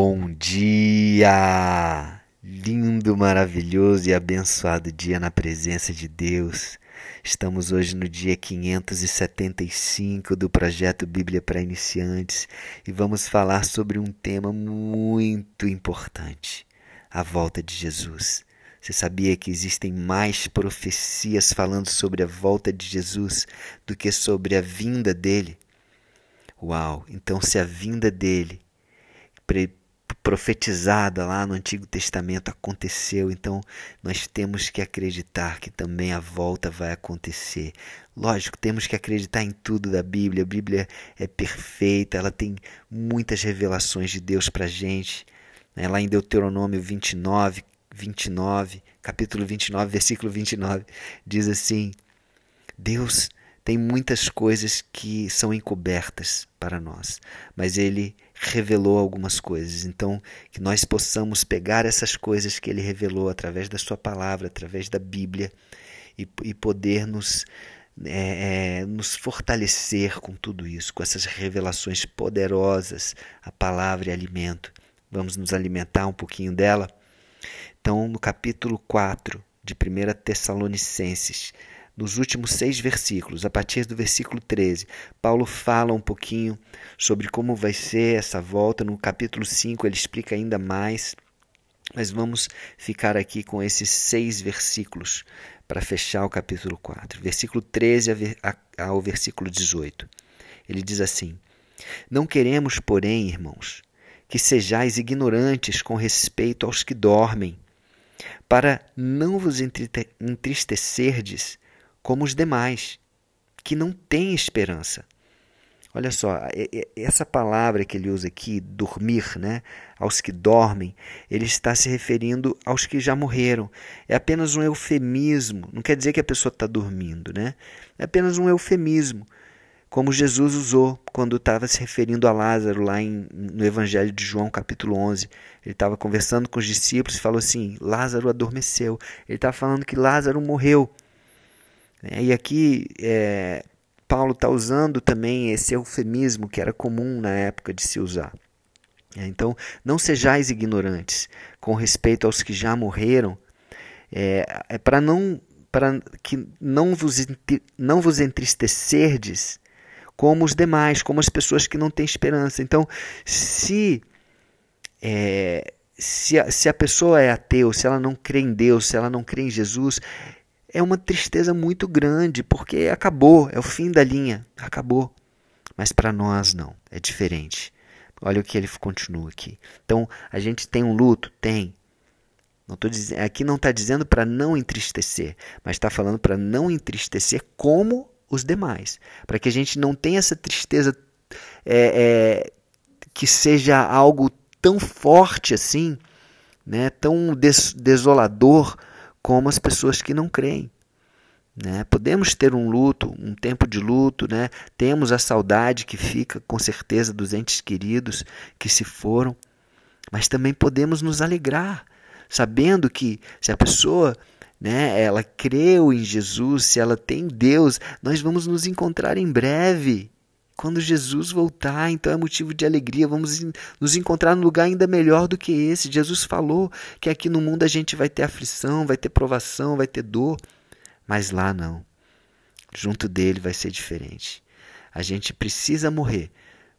Bom dia! Lindo, maravilhoso e abençoado dia na presença de Deus. Estamos hoje no dia 575 do projeto Bíblia para Iniciantes e vamos falar sobre um tema muito importante: a volta de Jesus. Você sabia que existem mais profecias falando sobre a volta de Jesus do que sobre a vinda dele? Uau! Então, se a vinda dele profetizada lá no Antigo Testamento aconteceu, então nós temos que acreditar que também a volta vai acontecer. Lógico, temos que acreditar em tudo da Bíblia. A Bíblia é perfeita, ela tem muitas revelações de Deus para gente. Né? Lá em Deuteronômio 29, 29, capítulo 29, versículo 29, diz assim: Deus tem muitas coisas que são encobertas para nós, mas ele revelou algumas coisas. Então, que nós possamos pegar essas coisas que ele revelou através da sua palavra, através da Bíblia, e, e poder nos, é, é, nos fortalecer com tudo isso, com essas revelações poderosas, a palavra e alimento. Vamos nos alimentar um pouquinho dela? Então, no capítulo 4 de 1 Tessalonicenses, nos últimos seis versículos, a partir do versículo 13, Paulo fala um pouquinho sobre como vai ser essa volta. No capítulo 5, ele explica ainda mais. Mas vamos ficar aqui com esses seis versículos para fechar o capítulo 4. Versículo 13 ao versículo 18. Ele diz assim: Não queremos, porém, irmãos, que sejais ignorantes com respeito aos que dormem, para não vos entristecerdes como os demais, que não têm esperança. Olha só, essa palavra que ele usa aqui, dormir, né? aos que dormem, ele está se referindo aos que já morreram. É apenas um eufemismo, não quer dizer que a pessoa está dormindo, né? É apenas um eufemismo, como Jesus usou quando estava se referindo a Lázaro lá em, no Evangelho de João, capítulo 11. Ele estava conversando com os discípulos e falou assim: Lázaro adormeceu. Ele estava falando que Lázaro morreu. É, e aqui é, Paulo está usando também esse eufemismo que era comum na época de se usar. É, então, não sejais ignorantes com respeito aos que já morreram, é, é para não para que não vos, não vos entristecerdes como os demais, como as pessoas que não têm esperança. Então, se é, se, a, se a pessoa é ateu, se ela não crê em Deus, se ela não crê em Jesus, é uma tristeza muito grande, porque acabou, é o fim da linha, acabou. Mas para nós não, é diferente. Olha o que ele continua aqui. Então, a gente tem um luto? Tem. Não tô dizendo, aqui não está dizendo para não entristecer, mas está falando para não entristecer como os demais. Para que a gente não tenha essa tristeza é, é, que seja algo tão forte assim, né, tão des desolador como as pessoas que não creem. Né? Podemos ter um luto, um tempo de luto, né? temos a saudade que fica com certeza dos entes queridos que se foram, mas também podemos nos alegrar, sabendo que se a pessoa né, ela creu em Jesus, se ela tem Deus, nós vamos nos encontrar em breve. Quando Jesus voltar, então é motivo de alegria. Vamos nos encontrar num lugar ainda melhor do que esse. Jesus falou que aqui no mundo a gente vai ter aflição, vai ter provação, vai ter dor. Mas lá não. Junto dele vai ser diferente. A gente precisa morrer,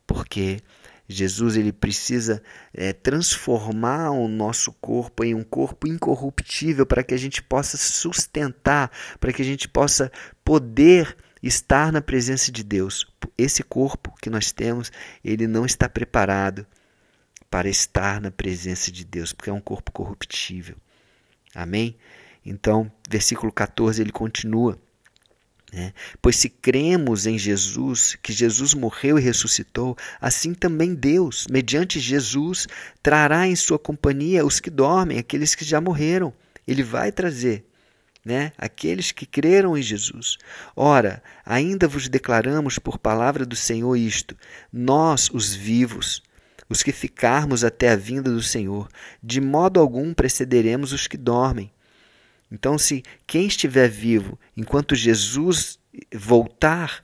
porque Jesus ele precisa é, transformar o nosso corpo em um corpo incorruptível para que a gente possa sustentar, para que a gente possa poder estar na presença de Deus. Esse corpo que nós temos, ele não está preparado para estar na presença de Deus, porque é um corpo corruptível. Amém? Então, versículo 14, ele continua. Né? Pois se cremos em Jesus, que Jesus morreu e ressuscitou, assim também Deus, mediante Jesus, trará em sua companhia os que dormem, aqueles que já morreram. Ele vai trazer né? aqueles que creram em Jesus. Ora, ainda vos declaramos por palavra do Senhor isto: nós, os vivos, os que ficarmos até a vinda do Senhor, de modo algum precederemos os que dormem. Então, se quem estiver vivo enquanto Jesus voltar,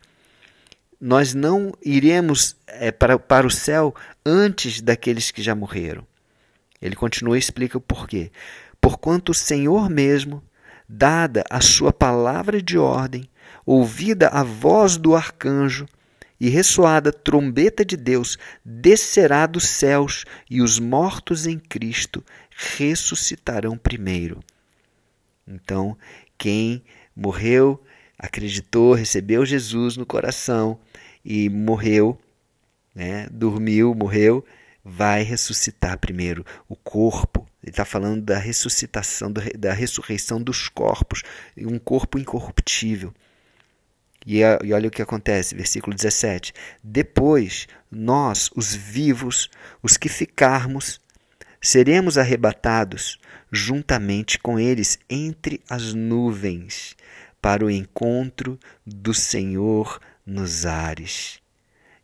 nós não iremos é, para, para o céu antes daqueles que já morreram. Ele continua e explica o porquê. Porquanto o Senhor mesmo, dada a sua palavra de ordem, ouvida a voz do arcanjo e ressoada trombeta de Deus, descerá dos céus e os mortos em Cristo ressuscitarão primeiro. Então, quem morreu, acreditou, recebeu Jesus no coração e morreu, né, dormiu, morreu, vai ressuscitar primeiro o corpo. Ele está falando da ressuscitação, da ressurreição dos corpos, um corpo incorruptível. E, e olha o que acontece, versículo 17: Depois, nós, os vivos, os que ficarmos, seremos arrebatados juntamente com eles entre as nuvens para o encontro do Senhor nos ares.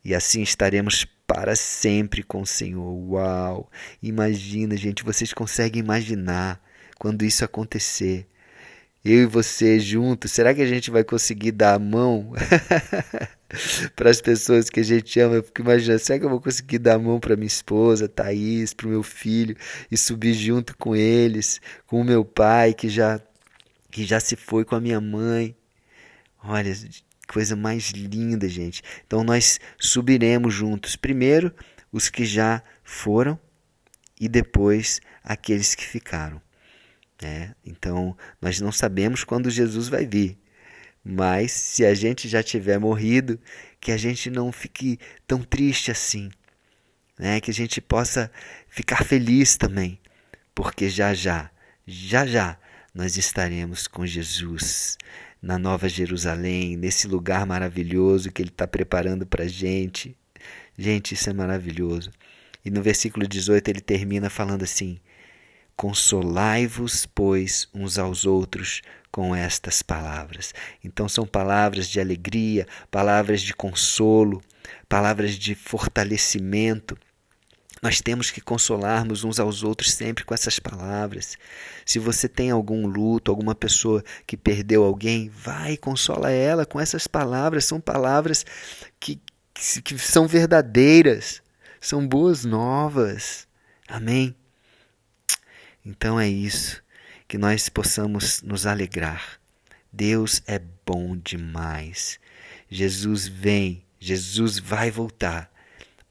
E assim estaremos para sempre com o Senhor. Uau! Imagina, gente, vocês conseguem imaginar quando isso acontecer? Eu e você juntos, será que a gente vai conseguir dar a mão para as pessoas que a gente ama? Eu fico imaginando, será que eu vou conseguir dar a mão para minha esposa, Thaís, para o meu filho e subir junto com eles, com o meu pai que já que já se foi com a minha mãe. Olha, coisa mais linda, gente. Então nós subiremos juntos. Primeiro os que já foram e depois aqueles que ficaram. É, então nós não sabemos quando Jesus vai vir. Mas se a gente já tiver morrido, que a gente não fique tão triste assim. Né? Que a gente possa ficar feliz também. Porque já já, já já, nós estaremos com Jesus na Nova Jerusalém, nesse lugar maravilhoso que Ele está preparando para a gente. Gente, isso é maravilhoso. E no versículo 18 ele termina falando assim: Consolai-vos, pois, uns aos outros com estas palavras. Então, são palavras de alegria, palavras de consolo, palavras de fortalecimento nós temos que consolarmos uns aos outros sempre com essas palavras. Se você tem algum luto, alguma pessoa que perdeu alguém, vai e consola ela com essas palavras. São palavras que, que, que são verdadeiras, são boas novas. Amém? Então é isso, que nós possamos nos alegrar. Deus é bom demais. Jesus vem, Jesus vai voltar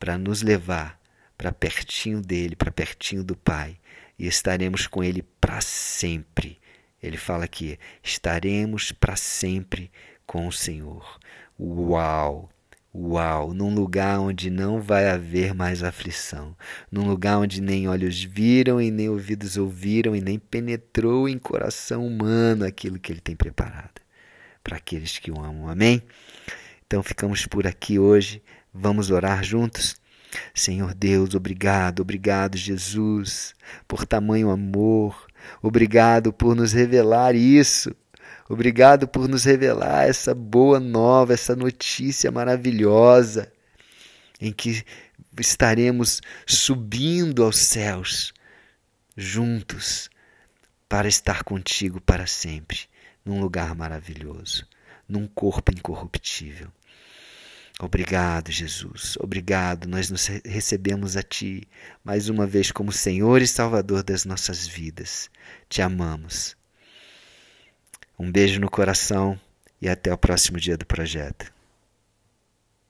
para nos levar para pertinho dele, para pertinho do Pai, e estaremos com ele para sempre. Ele fala aqui: estaremos para sempre com o Senhor. Uau! Uau! Num lugar onde não vai haver mais aflição, num lugar onde nem olhos viram e nem ouvidos ouviram e nem penetrou em coração humano aquilo que ele tem preparado para aqueles que o amam. Amém? Então ficamos por aqui hoje. Vamos orar juntos? Senhor Deus, obrigado, obrigado, Jesus, por tamanho amor. Obrigado por nos revelar isso. Obrigado por nos revelar essa boa nova, essa notícia maravilhosa, em que estaremos subindo aos céus, juntos, para estar contigo para sempre, num lugar maravilhoso, num corpo incorruptível. Obrigado, Jesus. Obrigado. Nós nos recebemos a Ti mais uma vez como Senhor e Salvador das nossas vidas. Te amamos. Um beijo no coração e até o próximo dia do projeto.